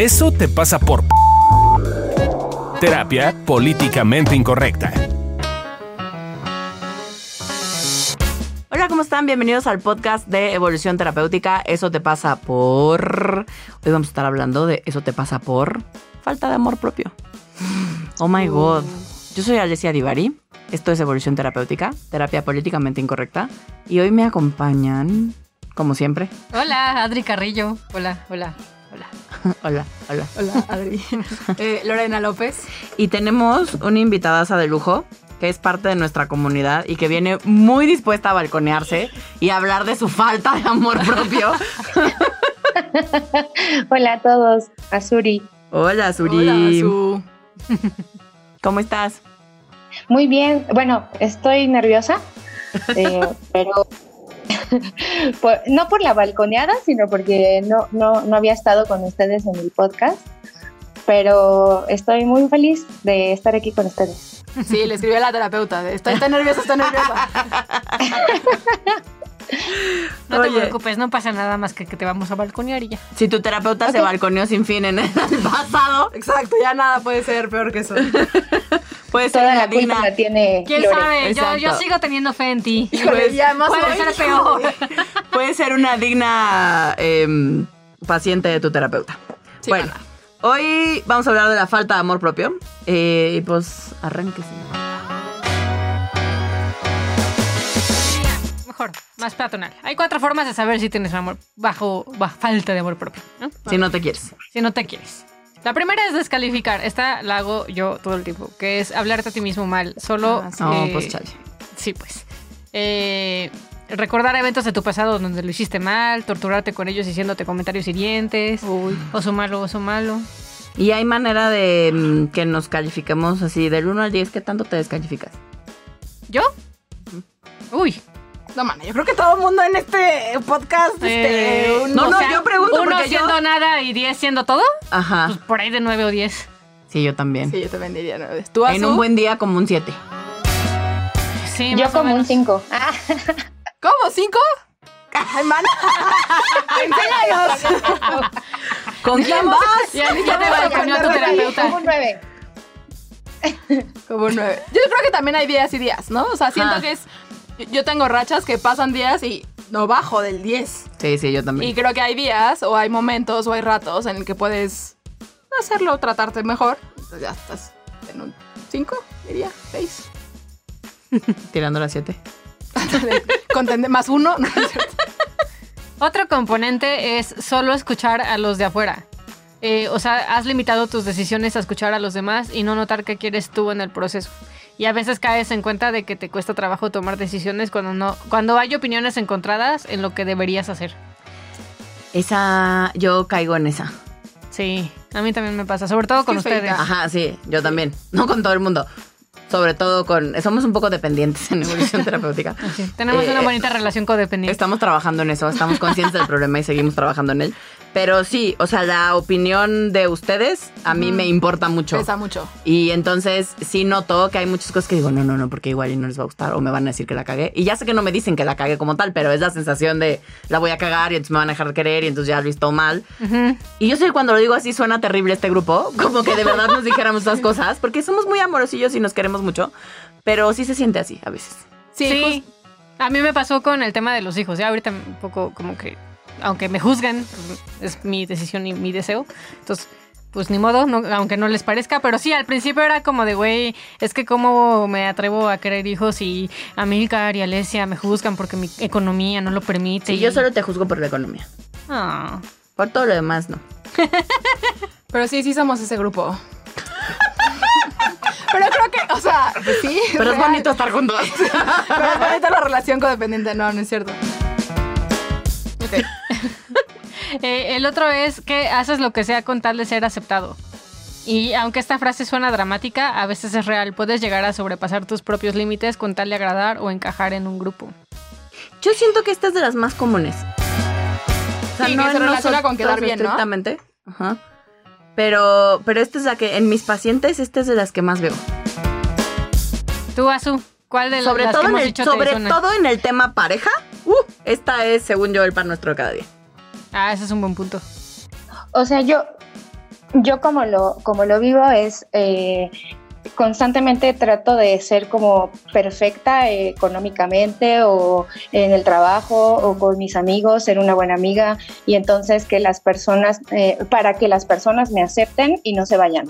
Eso te pasa por terapia políticamente incorrecta. Hola, ¿cómo están? Bienvenidos al podcast de Evolución Terapéutica. Eso te pasa por... Hoy vamos a estar hablando de eso te pasa por falta de amor propio. Oh my God. Yo soy Alessia Divari. Esto es Evolución Terapéutica, terapia políticamente incorrecta. Y hoy me acompañan, como siempre. Hola, Adri Carrillo. Hola, hola, hola. hola, hola. Adri. Eh, Lorena López. Y tenemos una invitadaza de lujo que es parte de nuestra comunidad y que viene muy dispuesta a balconearse y a hablar de su falta de amor propio. Hola a todos, Azuri. Hola, Suri. Hola, Su. ¿Cómo estás? Muy bien, bueno, estoy nerviosa, eh, pero por- no por la balconeada, sino porque no, no, no había estado con ustedes en el podcast, pero estoy muy feliz de estar aquí con ustedes. Sí, le escribí a la terapeuta. Estoy tan nerviosa, estoy nerviosa. No te preocupes, no pasa nada más que que te vamos a balconear y ya. Si tu terapeuta se balconeó sin fin en el pasado, Exacto, ya nada puede ser peor que eso. puede ser Toda una la culpa digna. la tiene ¿Quién Lore. sabe? Yo, sigo teniendo fe en ti. Híjole, ya más Puede hoy. ser peor. Puede ser una digna em, paciente de tu terapeuta. Sí, bueno, hoy vamos a hablar de la falta de amor propio. Eh, y pues arránquese. Más peatonal. Hay cuatro formas de saber si tienes amor bajo, bajo falta de amor propio, ¿no? Si no te quieres. Si no te quieres. La primera es descalificar. Esta la hago yo todo el tiempo, que es hablarte a ti mismo mal. Solo. Ah, sí. No, pues chale. Sí, pues. Eh, recordar eventos de tu pasado donde lo hiciste mal, torturarte con ellos diciéndote comentarios hirientes, Uy. oso malo, oso malo. Y hay manera de mm, que nos califiquemos así del 1 al 10. ¿Qué tanto te descalificas? ¿Yo? Uy. No, mana, yo creo que todo el mundo en este podcast. eh, este, no, o no, sea, yo pregunto Uno porque yo- siendo nada y diez siendo todo, Ajá. pues por ahí de nueve o diez. Sí, yo también. Sí, yo también diría nueve. ¿Tú, en un buen día como un 7. Sí, Yo o como un menos. 5. Ah, ¿Cómo? ¿Cinco? Ay, mana. Enséñanos. ¿Con quién vas? Ya, ya te Vamos a tu terapeuta. como un 9. Como un nueve. Yo creo que también hay días y días, ¿no? O sea, siento que es. Yo tengo rachas que pasan días y no bajo del 10. Sí, sí, yo Y también. creo que hay días, o hay momentos, o hay ratos en el que puedes hacerlo, tratarte mejor. Entonces ya estás en un 5, diría, 6. Tirando las 7. Contende más uno. No, es cierto. Otro componente es solo escuchar a los de afuera. Eh, o sea, has limitado tus decisiones a escuchar a los demás y no notar qué quieres tú en el proceso. Y a veces caes en cuenta de que te cuesta trabajo tomar decisiones cuando no, cuando hay opiniones encontradas en lo que deberías hacer. Esa, yo caigo en esa. Sí, a mí también me pasa, sobre todo con ustedes. feita. Ajá, sí, yo también. No con todo el mundo. Sobre todo con... Somos un poco dependientes en evolución terapéutica. Sí, tenemos Eh, una bonita relación codependiente. Estamos trabajando en eso, estamos conscientes del problema y seguimos trabajando en él. Pero sí, o sea, la opinión de ustedes a mí me importa mucho. Pesa mucho. Y entonces sí noto que hay muchas cosas que digo, no, no, no, porque igual y no les va a gustar o me van a decir que la cagué. Y ya sé que no me dicen que la cagué como tal, pero es la sensación de la voy a cagar y entonces me van a dejar de querer y entonces ya lo he visto mal. Y yo sé que cuando lo digo así suena terrible este grupo, como que de verdad nos dijéramos esas cosas, porque somos muy amorosillos y nos queremos mucho, pero sí se siente así a veces. Sí, Sí, a mí me pasó con el tema de los hijos. Ya ahorita un poco como que, aunque me juzguen, es mi decisión y mi deseo. Entonces, pues ni modo, no- aunque no les parezca. Pero sí, al principio era como de, güey, es que cómo me atrevo a querer hijos y Amílcar y Alesia me juzgan porque mi economía no lo permite. Sí, y- yo solo te juzgo por la economía. Ah. Por todo lo demás, no. Pero sí, sí somos ese grupo. Pero creo que, o sea, pues sí. Pero es real. bonito estar juntos. Pero es bonita la relación codependiente. No, no es cierto. Ok. Eh, el otro es que haces lo que sea con tal de ser aceptado. Y aunque esta frase suena dramática, a veces es real. Puedes llegar a sobrepasar tus propios límites con tal de agradar o encajar en un grupo. Yo siento que esta es de las más comunes. O Sí, que se relaciona con quedar bien, ¿no? estrictamente. Ajá. Pero, pero esta es la que, en mis pacientes, esta es de las que más veo. Tú, Azu, ¿cuál de Sobre, las todo que en, el, dicho sobre todo en el tema pareja, uh, esta es, según yo, el pan nuestro de cada día. Ah, ese es un buen punto. O sea, yo, yo como lo, como lo vivo es eh, constantemente trato de ser como perfecta eh, económicamente o en el trabajo o con mis amigos, ser una buena amiga y entonces que las personas, eh, para que las personas me acepten y no se vayan.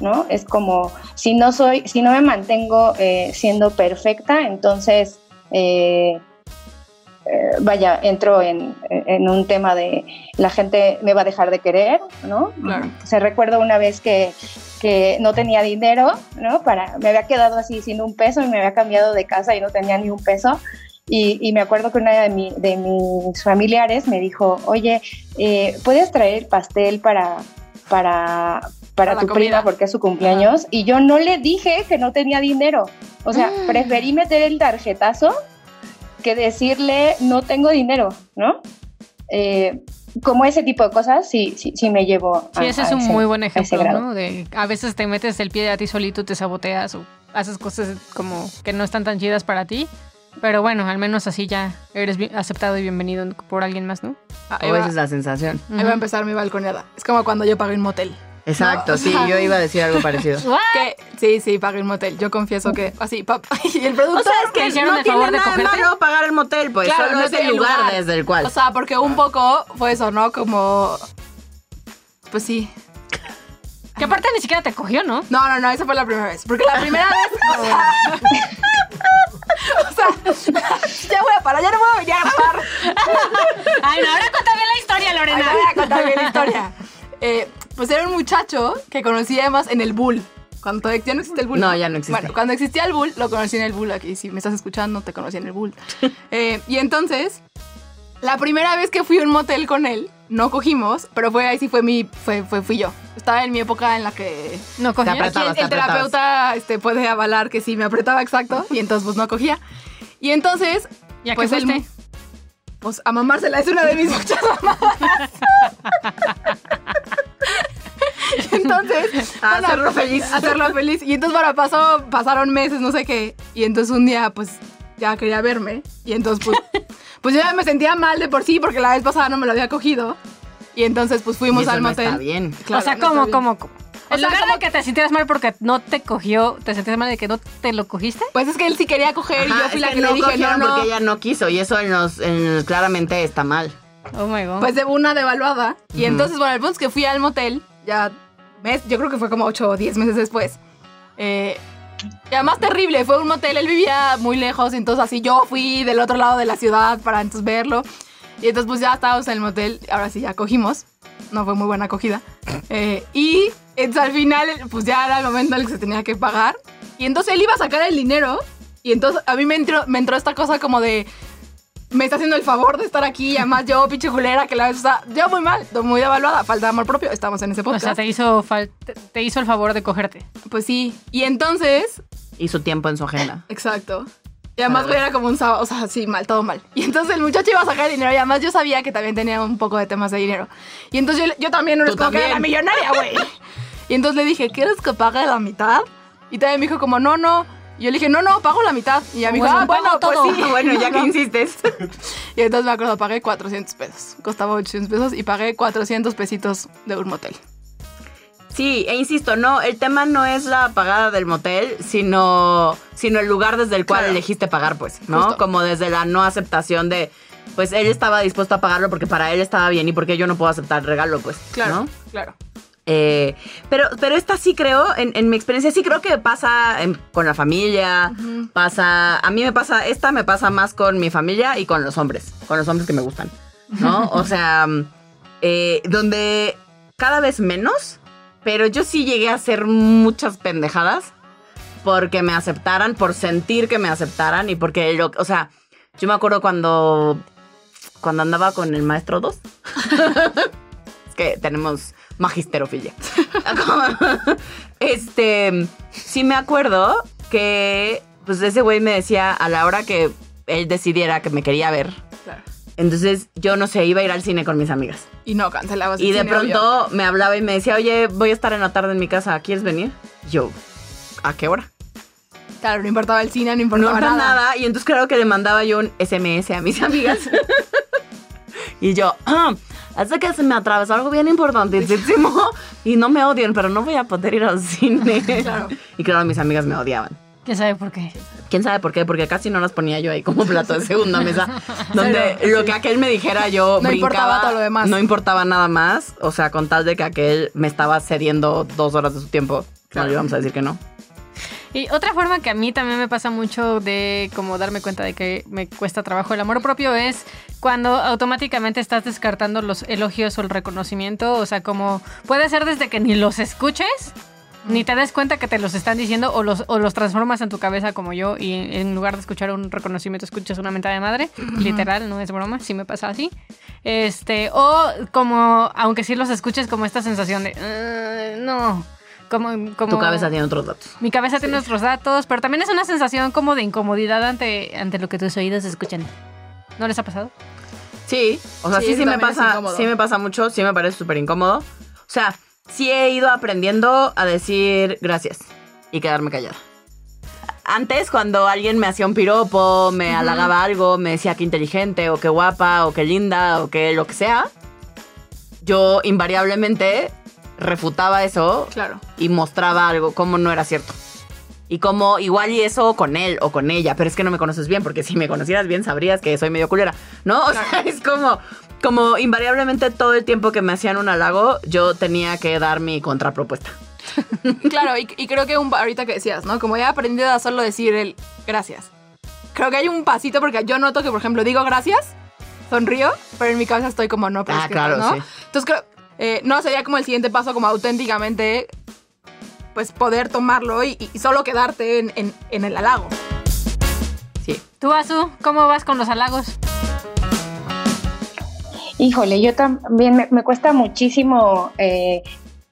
¿No? Es como si no soy, si no me mantengo eh, siendo perfecta, entonces eh, vaya, entro en, en un tema de la gente me va a dejar de querer, ¿no? Claro. Se recuerdo una vez que, que no tenía dinero, ¿no? Para, me había quedado así sin un peso y me había cambiado de casa y no tenía ni un peso. Y, y me acuerdo que una de, mi- de mis familiares me dijo, oye, eh, ¿puedes traer pastel para, para, para tu prima porque es su cumpleaños? Y yo no le dije que no tenía dinero. O sea, Mm. preferí meter el tarjetazo que decirle no tengo dinero, ¿no? Eh, como ese tipo de cosas, sí, sí, sí me llevo. Sí, a- ese a es un muy buen a ese ejemplo, grado. ¿no? De a veces te metes el pie a ti solito, te saboteas o haces cosas como que no están tan chidas para ti. Pero bueno, al menos así ya eres aceptado y bienvenido por alguien más, ¿no? Ah, O esa es la sensación. ahí va a empezar mi balconeada. Es como cuando yo pagué un motel. Exacto, o sí, sea- yo iba a decir algo parecido. Que, sí, sí, pagué un motel. Yo confieso que así, pap, y el productor... O sea, es que hicieron no el tiene favor de nada cogerte? malo pagar el motel, pues Claro, solo no es el el lugar, lugar. desde el cual. O sea, porque un poco fue eso, ¿no? Como... Pues sí. Que aparte ni siquiera te cogió, ¿no? No, no, no, esa fue la primera vez. Porque la primera vez... O sea, o sea, ya voy a parar, ya no voy a venir a grabar. Ay, no, ahora cuéntame la historia, Lorena. no voy a contar bien la historia. Eh, pues era un muchacho que conocí además en el Bull. Cuando ya no existe el Bull. No, ya no existe. Bueno, cuando existía el Bull, lo conocí en el Bull. Aquí, si me estás escuchando, te conocí en el Bull. Eh, y entonces, la primera vez que fui a un motel con él, no cogimos, pero fue ahí sí fue mi, fue, fue, fui yo. Estaba en mi época en la que No. Te Aquí el, apretabas, te el terapeuta este, puede avalar que sí me apretaba exacto y entonces pues no cogía. Y entonces, ¿Y a qué pues él- pues a mamársela es una de mis muchas mamadas. entonces, A hacerlo feliz. hacerlo feliz. Y entonces, bueno, pasó, pasaron meses, no sé qué. Y entonces un día, pues, ya quería verme. Y entonces, pues, pues yo ya me sentía mal de por sí porque la vez pasada no me lo había cogido. Y entonces, pues Y fuimos eso al no motel. está bien. Claro, o sea, no ¿cómo, cómo, cómo? O En sea, lugar como- de que te sintieras mal porque no te cogió, te sentías mal de que no te lo cogiste. Pues es que él sí quería coger y Ajá, yo fui la que que, no le dije, no, cogieron no. porque ella no quiso y eso en los- en- claramente está mal. Oh my god. Pues de una devaluada. Y Ujú. entonces, bueno, el punto es que fui al motel, ya, mes, yo creo que fue como 8 o 10 meses después. Eh, y además terrible, fue un motel, él vivía muy lejos, entonces así yo fui del otro lado de la ciudad para entonces verlo. Y entonces pues ya estábamos en el motel, ahora sí ya cogimos, no fue muy buena acogida. Eh, y entonces al final pues ya era el momento en el que se tenía que pagar. Y entonces él iba a sacar el dinero y entonces a mí me entró, me entró esta cosa como de me está haciendo el favor de estar aquí. Y además, yo, pinche culera, que la vez está. Yo muy mal, muy devaluada, falta de amor propio. Estamos en ese o podcast. sea, te hizo, fal- te- hizo el favor de cogerte. Pues sí. Y entonces. Y su tiempo en su agenda. Exacto. Y además, era como un sábado. O sea, sí, mal, todo mal. Y entonces el muchacho iba a sacar dinero. Y además, yo sabía que también tenía un poco de temas de dinero. Y entonces yo, yo también no les como que era la millonaria, güey. y entonces le dije, ¿quieres que pague la mitad? Y también me dijo, como, no, no. Y yo le dije, no, no, pago la mitad. Y ella me dijo, Bueno, ah, bueno, pues todo. sí. bueno, ya que insistes. Y entonces me acuerdo, pagué 400 pesos. Costaba 800 pesos y pagué 400 pesitos de un motel. Sí, e insisto, no, el tema no es la pagada del motel, sino, sino el lugar desde el cual Claro. elegiste pagar, pues, ¿no? Justo. Como desde la no aceptación de, pues él estaba dispuesto a pagarlo porque para él estaba bien y porque yo no puedo aceptar el regalo, pues, ¿no? claro. Eh, pero, pero esta sí creo, en, en mi experiencia sí creo que pasa en- con la familia, pasa, a mí me pasa, esta me pasa más con mi familia y con los hombres, con los hombres que me gustan, ¿no? O sea, eh, donde cada vez menos, pero yo sí llegué a hacer muchas pendejadas porque me aceptaran, por sentir que me aceptaran y porque, lo, o sea, yo me acuerdo cuando, cuando andaba con el maestro 2. es que tenemos magisterofilia. este, sí me acuerdo que, pues ese güey me decía a la hora que él decidiera que me quería ver. Claro. Entonces yo no sé, iba a ir al cine con mis amigas. Y no cancelabas el Y de cine, obvio. pronto me hablaba y me decía, oye, voy a estar en la tarde en mi casa, ¿quieres venir? Yo, ¿a qué hora? Claro, no importaba el cine, no No importaba nada. nada. nada. Y entonces creo que le mandaba yo un SMS a mis amigas. y yo, "Ah, Hasta que se me atravesó algo bien importantísimo y no me odien, pero no voy a poder ir al cine. Claro. Y claro, mis amigas me odiaban. ¿Quién sabe por qué? ¿Quién sabe por qué? Porque casi no las ponía yo ahí como plato de segunda mesa. Donde lo que aquel me dijera yo No brincaba, importaba todo lo demás. No importaba nada más. O sea, con tal de que aquel me estaba cediendo dos horas de su tiempo. No le íbamos a decir que no. Y otra forma que a mí también me pasa mucho de como darme cuenta de que me cuesta trabajo el amor propio es cuando automáticamente estás descartando los elogios o el reconocimiento. O sea, como puede ser desde que ni los escuches, ni te des cuenta que te los están diciendo o los, o los transformas en tu cabeza como yo y en lugar de escuchar un reconocimiento escuchas una mentada de madre. Literal, no es broma, sí me pasa así. Este, o como, aunque sí los escuches, como esta sensación de, "Ah, no. Como, como, Tu cabeza tiene otros datos. mi cabeza tiene otros datos, pero también es una sensación como de incomodidad ante, ante lo que tus oídos escuchan. ¿No les ha pasado? Sí, o sea, Sí, sí, sí, me pasa, sí me pasa mucho, sí me parece súper incómodo. O sea, sí he ido aprendiendo a decir gracias y quedarme callada. Antes, cuando alguien me hacía un piropo, me halagaba algo, me decía que inteligente, o que guapa, o que linda, o que lo que sea, yo invariablemente refutaba eso Claro. y mostraba algo como no era cierto. Y como igual y eso con él o con ella, pero es que no me conoces bien, porque si me conocieras bien sabrías que soy medio culera, ¿no? O sea, es como, como invariablemente todo el tiempo que me hacían un halago, yo tenía que dar mi contrapropuesta. Claro, y, y creo que un, ahorita que decías, ¿no? Como he aprendido a solo decir el gracias. Creo que hay un pasito porque yo noto que, por ejemplo, digo gracias, sonrío, pero en mi cabeza estoy como no, pero Ah, es que claro, no. sí. Entonces creo, eh, no sería como el siguiente paso, como auténticamente, pues poder tomarlo y, y solo quedarte en, en- en el halago. Sí. Tú, Azu, ¿cómo vas con los halagos? Híjole, yo también me, me cuesta muchísimo eh,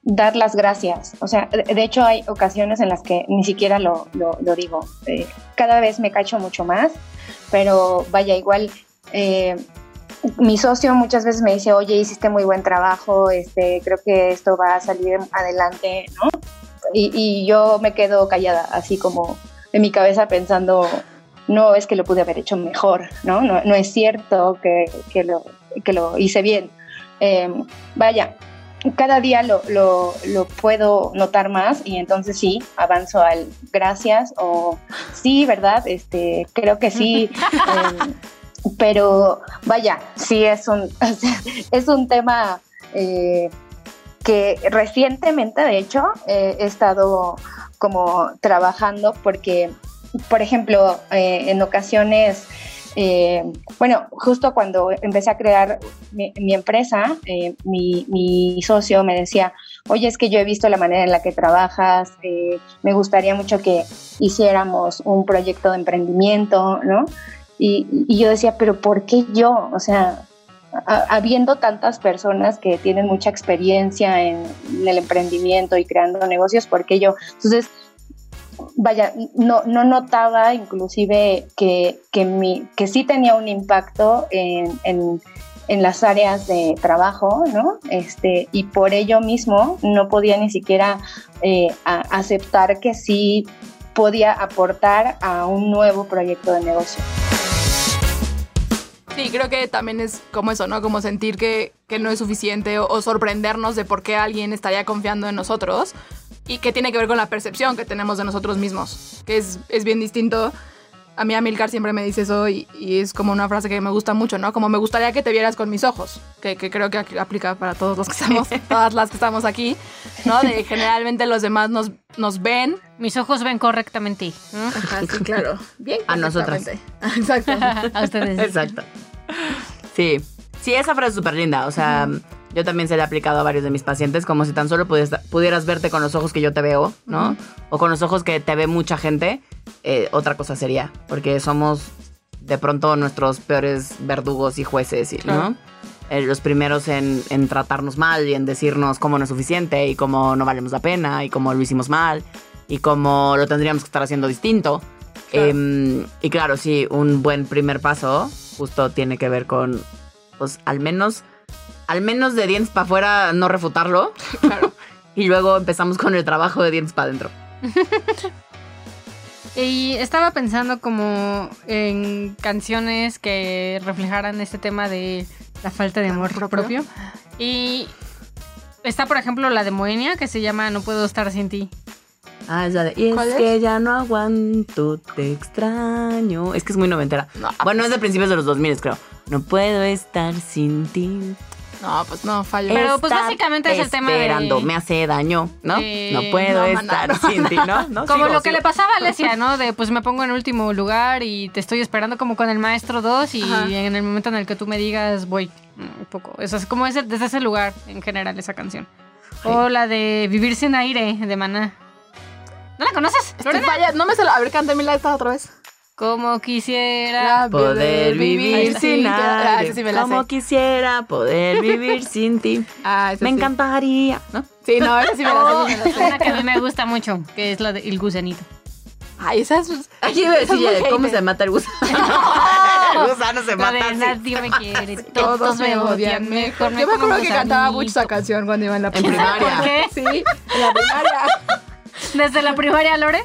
dar las gracias. O sea, de, de hecho hay ocasiones en las que ni siquiera lo, lo- lo digo. Eh, cada vez me cacho mucho más, pero vaya, igual eh, mi socio muchas veces me dice, oye, hiciste muy buen trabajo, este, creo que esto va a salir adelante, ¿no? Y, y yo me quedo callada, así como en mi cabeza pensando, no, es que lo pude haber hecho mejor, ¿no? No, no es cierto que, que lo, que lo hice bien. Eh, vaya, cada día lo, lo, lo puedo notar más y entonces sí, avanzo al gracias o sí, ¿verdad? Este, creo que sí. eh, pero vaya, sí es un, es un tema eh, que recientemente, de hecho, he estado como trabajando porque, por ejemplo, eh, en ocasiones, eh, bueno, justo cuando empecé a crear mi, empresa, mi, socio me decía, oye, es que yo he visto la manera en la que trabajas, me gustaría mucho que hiciéramos un proyecto de emprendimiento, ¿no? Y, y yo decía, pero ¿por qué yo? O sea, habiendo tantas personas que tienen mucha experiencia en, el emprendimiento y creando negocios, ¿por qué yo? Entonces, vaya, no, no notaba inclusive que, que, mi, que sí tenía un impacto en, en, en las áreas de trabajo, ¿no? Este, y por ello mismo no podía ni siquiera eh, aceptar que sí podía aportar a un nuevo proyecto de negocio. Sí, creo que también es como eso, ¿no? Como sentir que, que no es suficiente o, o sorprendernos de por qué alguien estaría confiando en nosotros y que tiene que ver con la percepción que tenemos de nosotros mismos, que es, es bien distinto. A mí Amilcar siempre me dice eso y, y es como una frase que me gusta mucho, ¿no? Como me gustaría que te vieras con mis ojos, que, que creo que aplica para todos los que estamos, todas las que estamos aquí, ¿no? De generalmente los demás nos, nos ven. Mis ojos ven correctamente. ¿no? Ajá, sí, claro. Bien. A nosotras. Exacto. A ustedes. Exacto. Sí. Sí, esa frase es súper linda. O sea, yo también se la he aplicado a varios de mis pacientes, como si tan solo pudieras, pudieras verte con los ojos que yo te veo, ¿no? O con los ojos que te ve mucha gente. eh, otra cosa sería. Porque somos de pronto nuestros peores verdugos y jueces, ¿no? Eh, los primeros en, en tratarnos mal y en decirnos cómo no es suficiente y cómo no valemos la pena y cómo lo hicimos mal y cómo lo tendríamos que estar haciendo distinto. Claro. Em, y claro, sí, un buen primer paso justo tiene que ver con, pues al menos, al menos de dientes para afuera no refutarlo. Claro. Y luego empezamos con el trabajo de dientes para adentro. Y estaba pensando como en canciones que reflejaran este tema de la falta de amor propio. Y está, por ejemplo, la de Moenia, que se llama No puedo estar sin ti. Ah, es la de. Y es, ¿Cuál es? que ya no aguanto, te extraño. Es que es muy noventera. No, bueno, es de principios de los 2000, creo. No puedo estar sin ti. No, pues no, fallo. Pero, pues, básicamente es el tema de- Esperando, me hace daño, ¿no? Eh, no puedo no, estar no. sin ti, ¿no? ¿No? Como Sigo, lo que sigo. le pasaba a Alesia, ¿no? De pues me pongo en último lugar y te estoy esperando como con el maestro 2 y Ajá. en el momento en el que tú me digas voy mm, un poco. Eso es como ese, desde ese lugar en general esa canción. O la de Vivir sin aire de Maná. ¿No la conoces? Lorena? no me sé la. A ver, cántame la esta otra vez. Como quisiera. Poder vivir sin Ah, sí la como sé. quisiera poder vivir sin ti. Ah, Me sí. encantaría, ¿no? Sí, no, esa sí me la sé. sí me la sé. una que a mí me gusta mucho, que es la de El Gusanito. Ay, esa es. Aquí iba a decir cómo se mata el gusano. el gusano se mata de así. Nadie me quiere, todos me odian, mejor me Yo me acuerdo que cantaba mucho esa canción cuando iba en la primaria. ¿Por qué? Sí, en la primaria. ¿Desde la primaria, Lore?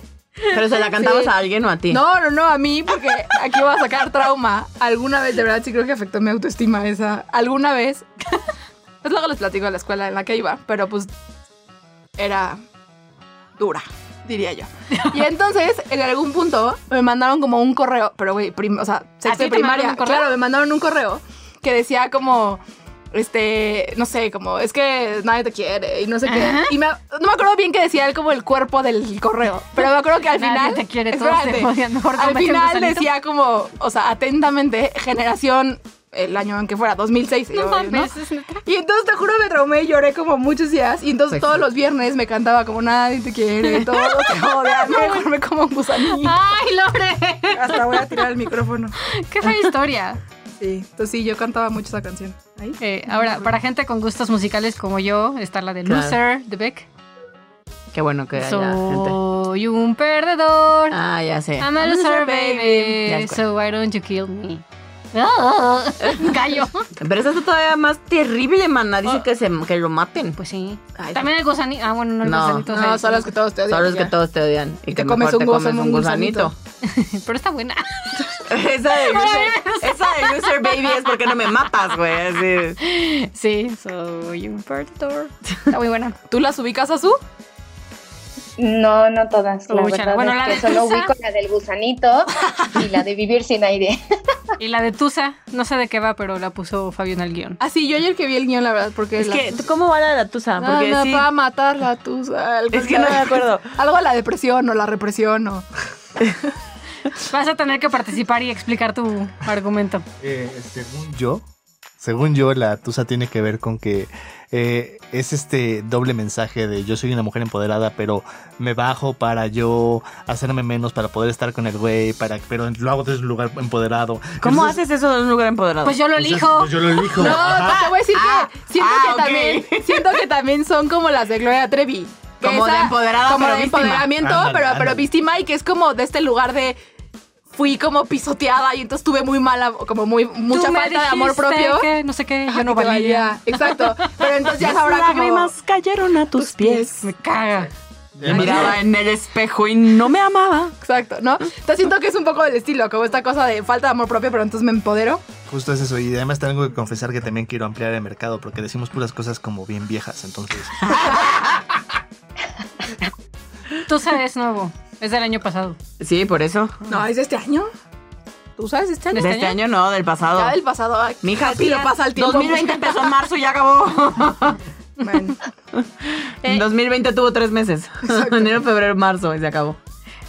Pero se la cantabas Sí. a alguien o a ti. No, no, no, a mí, porque aquí voy a sacar trauma. Alguna vez, de verdad, sí creo que afectó mi autoestima esa. Alguna vez. Pues luego les platico de la escuela en la que iba, pero pues era dura, diría yo. Y entonces, en algún punto, me mandaron como un correo, pero güey, o sea, sexto de primaria. Claro, me mandaron un correo que decía como. Este, no sé, como, es que nadie te quiere y no sé qué. Y me, no me acuerdo bien que decía él como el cuerpo del correo, pero me acuerdo que al Nadie final. te quiere, todos te espérate, mejor al final decía como, o sea, atentamente, generación, el año en que fuera, 2006. No yo, mames, es neta. Y entonces te juro me traumé y lloré como muchos días. Y entonces Sexy. todos los viernes me cantaba como nadie te quiere, todos te odian, mejor me como un gusanillo. ¡Ay, Lore! Hasta voy a tirar el micrófono. ¡Qué fea historia! Sí, entonces sí, yo cantaba mucho esa canción. Eh, ahora, para gente con gustos musicales como yo, está la de Claro. Loser de Beck. Qué bueno que haya gente. Soy un perdedor. Ah, ya sé. I'm a loser, baby. So why don't you kill me? Ah, Gallo. Pero esa es todavía más terrible, mana. Dice Oh. que, se, que lo maten. Pues sí. Ay, También el gusanito. Ah, bueno, no el No. gusanito. No, son los que todos te odian. Solo es que todos te odian. Y, Y que te comes mejor un te comes un gusanito. Pero está buena. esa, de loser, esa de loser baby es porque no me matas, güey. Así. Sí, soy un perdedor. Está muy buena. ¿Tú las ubicas a su? No, no todas. La Uy, verdad. Bueno, es la que de solo Tusa. ubico la del gusanito y la de vivir sin aire. Y la de Tusa, no sé de qué va, pero la puso Fabio en el guion. Ah, sí, yo ayer que vi el guion, la verdad, porque... Es la- que, ¿cómo va la de la tusa? Porque no, sí. para matar la tusa. algo Es que no me acuerdo. Algo a la depresión o la represión o... Vas a tener que participar y explicar tu argumento. Eh, según yo, según yo, la tusa tiene que ver con que eh, es este doble mensaje de yo soy una mujer empoderada, pero me bajo para yo hacerme menos para poder estar con el güey, para, pero lo hago desde un lugar empoderado. ¿Cómo Entonces, haces eso en un lugar empoderado? Pues yo lo pues, elijo. pues yo lo elijo. No, Ajá. te voy a decir Ah, que siento ah, que también siento que también son como las de Gloria Trevi. Como de empoderada, como pero de víctima. empoderamiento, Ándale, pero, pero ándale. víctima y que es como de este lugar de fui como pisoteada y entonces tuve muy mala, como muy mucha Tú falta de amor propio. que no sé qué, yo no valía. Exacto. Pero entonces ya ahora como lágrimas cayeron a tus tus pies. pies. Me caga. Me miraba en el espejo y no me amaba. Exacto, ¿no? Entonces siento que es un poco del estilo, como esta cosa de falta de amor propio, pero entonces me empodero. Justo es eso. Y además tengo que confesar que también quiero ampliar el mercado porque decimos puras cosas como bien viejas. Entonces, Tusa es nuevo. Es del año pasado. Sí, por eso. No, es de este año. ¿Tú sabes de este año? De este año no, del pasado. Ya del pasado. ay, Mija, rápido sí, pasa el tiempo. 2020 empezó en marzo y ya acabó. Bueno, Eh, 2020 tuvo tres meses. Enero, febrero, marzo y se acabó.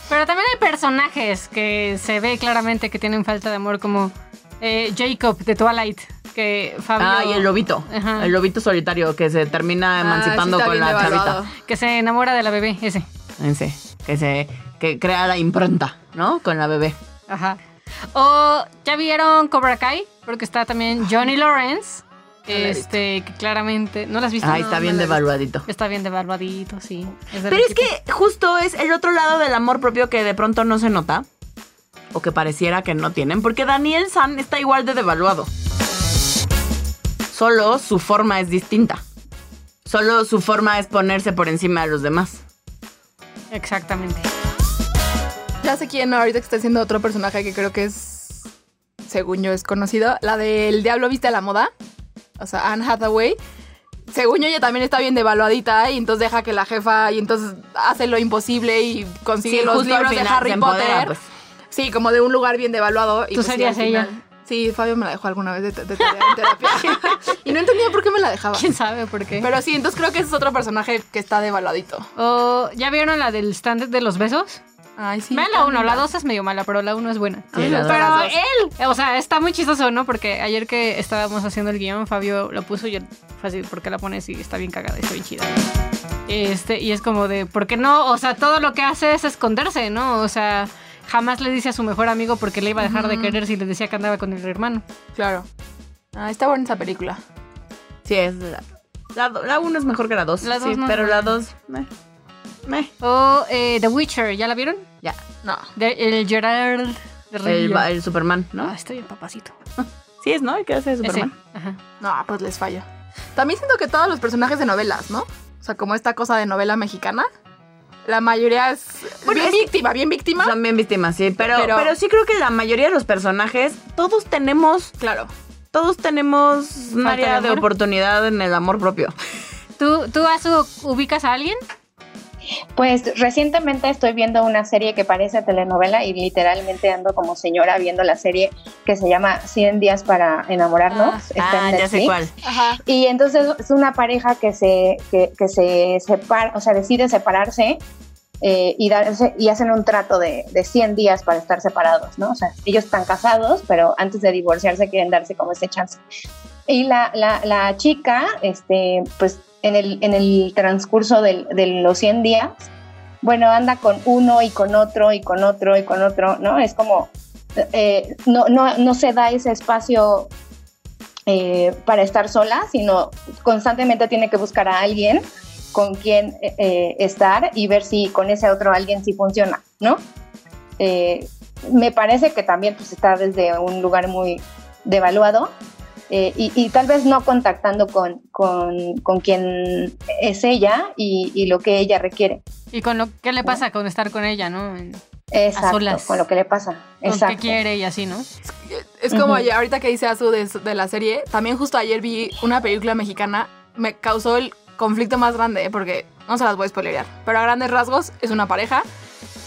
Pero también hay personajes que se ve claramente que tienen falta de amor, como eh, Jacob de Twilight, que Fabio... Ah, y el lobito. Ajá. El lobito solitario que se termina emancipando Ah, sí está con la chavita. Que se enamora de la bebé, ese. Ese, que se que crea la impronta, ¿no? Con la bebé. Ajá. O ya vieron Cobra Kai, porque está también Johnny Lawrence, este, que claramente... ¿No las? Ahí No, está bien devaluadito. Está bien devaluadito, sí. Es Pero es que justo es el otro lado del amor propio que de pronto no se nota. O que pareciera que no tienen. Porque Daniel San está igual de devaluado. Solo su forma es distinta. Solo su forma es ponerse por encima de los demás. Exactamente. ya sé quién ahorita que está haciendo otro personaje que creo que es, según yo, es conocido. La del Diablo Viste a la Moda. o sea, Anne Hathaway, según yo ella también está bien devaluadita y entonces deja que la jefa y entonces hace lo imposible y consigue Sí, los libros de Harry empodera, Potter. pues. Sí, como de un lugar bien devaluado. Y Tú pues serías ella. final- Sí, Fabio me la dejó alguna vez de, de- de tarea en terapia. y no entendía por qué me la dejaba. ¿Quién sabe por qué? Pero sí, entonces creo que ese es otro personaje que está devaluadito. O, ¿Ya vieron la del stand de los besos? Ay, sí. Vean la 1, la 2 es medio mala, pero la 1 es buena. Sí, pero dos. él, o sea, está muy chistoso, ¿no? Porque ayer que estábamos haciendo el guion, Fabio lo puso y yo, fácil, ¿por qué la pones? Y está bien cagada, está bien chida. Este, y es como de, ¿por qué no? O sea, todo lo que hace es esconderse, ¿no? O sea, jamás le dice a su mejor amigo porque le iba a dejar de querer si le decía que andaba con el hermano. Claro. Ah, está buena esa película. Sí, es la, la, uno es mejor que la dos. La dos sí, no pero la dos... meh. Meh. O eh, The Witcher, ¿ya la vieron? Ya. No. De, el Gerard de El, el Superman, ¿no? Ah, estoy el papacito. Sí es, ¿no? ¿El que hace de Ese. Superman? Ajá. No, pues les fallo. También siento que todos los personajes de novelas, ¿no? O sea, como esta cosa de novela mexicana. La mayoría es Bueno, bien es- víctima, bien víctima. Son bien víctimas, sí. Pero, pero, Pero- sí creo que la mayoría de los personajes, todos tenemos, Claro. todos tenemos un área de oportunidad en el amor propio. ¿Tú, tú Azu, ubicas a alguien? Pues recientemente estoy viendo una serie que parece telenovela y literalmente ando como señora viendo la serie que se llama 100 días para enamorarnos. Ah, Está en Ah, ya sé cuál. Ajá. Y entonces es una pareja que se, que, que se separa, o sea, decide separarse eh, y, darse, y hacen un trato de, de 100 días para estar separados, ¿no? O sea, ellos están casados, pero antes de divorciarse quieren darse como ese chance. Y la, la, la chica, este, pues en el, en el transcurso del- de los 100 días, bueno, anda con uno y con otro y con otro y con otro, ¿no? Es como, eh, no, no, no se da ese espacio eh, para estar sola, sino constantemente tiene que buscar a alguien con quien eh, eh, estar y ver si con ese otro alguien sí funciona, ¿no? Me parece que también pues, está desde un lugar muy devaluado eh, y, y tal vez no contactando con, con, con quien es ella y, y lo que ella requiere. ¿Y con lo que le pasa con estar con ella, no? Exacto, solas. con lo que le pasa. Con Exacto. qué quiere y así, ¿no? Es como ahorita que dice Azu de, de la serie, también justo ayer vi una película mexicana, me causó el conflicto más grande, porque no se las voy a spoilerear, pero a grandes rasgos es una pareja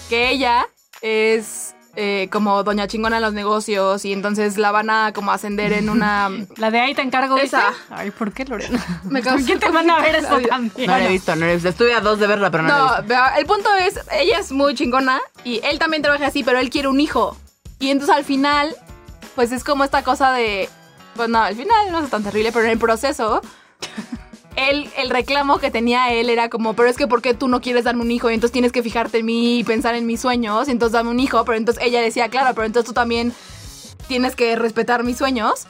que ella es eh, como doña chingona en los negocios y entonces la van a como ascender en una... La de ahí te encargo, ¿viste? Esa. Ay, ¿por qué, Lorena? Me ¿Por causó qué te van a ver eso también? No la he visto, no la he visto. Estuve a dos de verla, pero no, la he No, visto. vea, el punto es, ella es muy chingona y él también trabaja así, pero él quiere un hijo. Y entonces al final, pues es como esta cosa de, pues no, al final no es tan terrible, pero en el proceso, él, el reclamo que tenía él era como, pero es que ¿por qué tú no quieres darme un hijo? Y entonces tienes que fijarte en mí y pensar en mis sueños, entonces dame un hijo, pero entonces ella decía, claro, pero entonces tú también tienes que respetar mis sueños.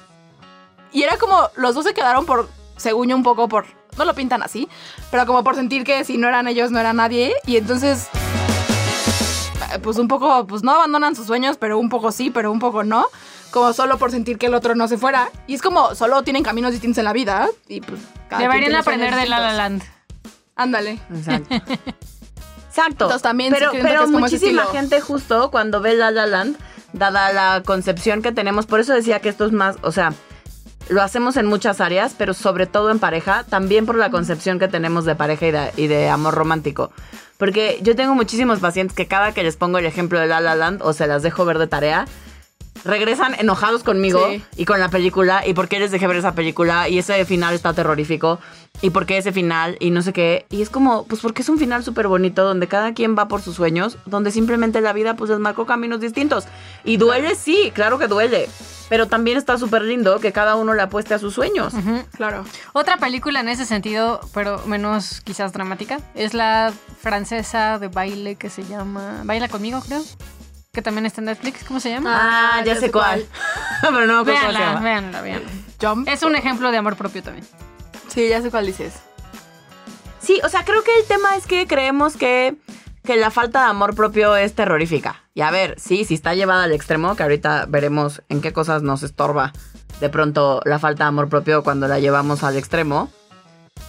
Y era como, los dos se quedaron por, según yo, un poco por, no lo pintan así, pero como por sentir que si no eran ellos, no era nadie. Y entonces, eh, pues un poco, pues no abandonan sus sueños, pero un poco sí, pero un poco no. Como solo por sentir que el otro no se fuera. Y es como, solo tienen caminos distintos en la vida. Y pues, cada Deberían aprender de La La. Land. Ándale. Exacto. Exacto. Entonces también pero, siento pero muchísima gente justo cuando ve La La Land, dada la concepción que tenemos, por eso decía que esto es más, o sea, lo hacemos en muchas áreas, pero sobre todo en pareja, también por la concepción que tenemos de pareja y de, y de amor romántico. Porque yo tengo muchísimos pacientes que cada que les pongo el ejemplo de La La Land o se las dejo ver de tarea, regresan enojados conmigo Sí. y con la película y por qué les dejé ver esa película y ese final está terrorífico y por qué ese final y no sé qué. Y es como, pues porque es un final súper bonito donde cada quien va por sus sueños, donde simplemente la vida pues les marcó caminos distintos. Y duele, sí, claro que duele. Pero también está súper lindo que cada uno le apueste a sus sueños. Ujú. Claro. Otra película en ese sentido, pero menos quizás dramática, es la francesa de baile que se llama Baila conmigo, creo. Que también está en Netflix. ¿Cómo se llama? Ah, ya, sé cuál. Pero no me acuerdo cómo se véanla, llama. véanla, véanla. Jump. Es un ejemplo de amor propio también. Sí, ya sé cuál dices. Sí, o sea, creo que el tema es que creemos que, que la falta de amor propio es terrorífica. Y a ver, sí, si está llevada al extremo, que ahorita veremos en qué cosas nos estorba de pronto la falta de amor propio cuando la llevamos al extremo.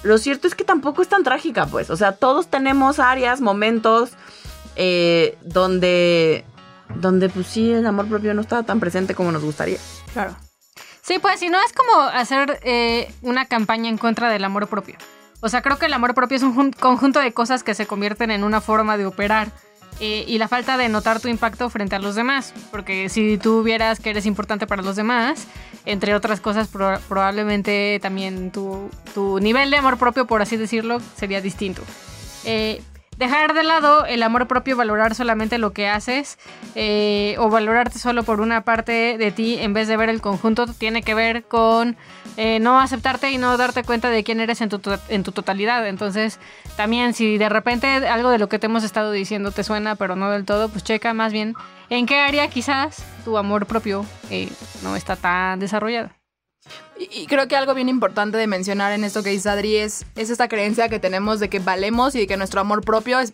Lo cierto es que tampoco es tan trágica, pues. O sea, todos tenemos áreas, momentos eh, donde, donde, pues sí, el amor propio no está tan presente como nos gustaría. Claro. Sí, pues si no es como hacer eh, una campaña en contra del amor propio. O sea, creo que el amor propio es un jun- conjunto de cosas que se convierten en una forma de operar. eh, y la falta de notar tu impacto frente a los demás. Porque si tú vieras que eres importante para los demás, entre otras cosas, pro- probablemente también tu, tu nivel de amor propio, por así decirlo, sería distinto. Eh, dejar de lado el amor propio, valorar solamente lo que haces eh, o valorarte solo por una parte de ti en vez de ver el conjunto, tiene que ver con eh, no aceptarte y no darte cuenta de quién eres en tu, tu totalidad. Entonces, también si de repente algo de lo que te hemos estado diciendo te suena, pero no del todo, pues checa más bien en qué área quizás tu amor propio eh, no está tan desarrollado. Y, creo que algo bien importante de mencionar en esto que dice Adri es, es esta creencia que tenemos de que valemos y de que nuestro amor propio es...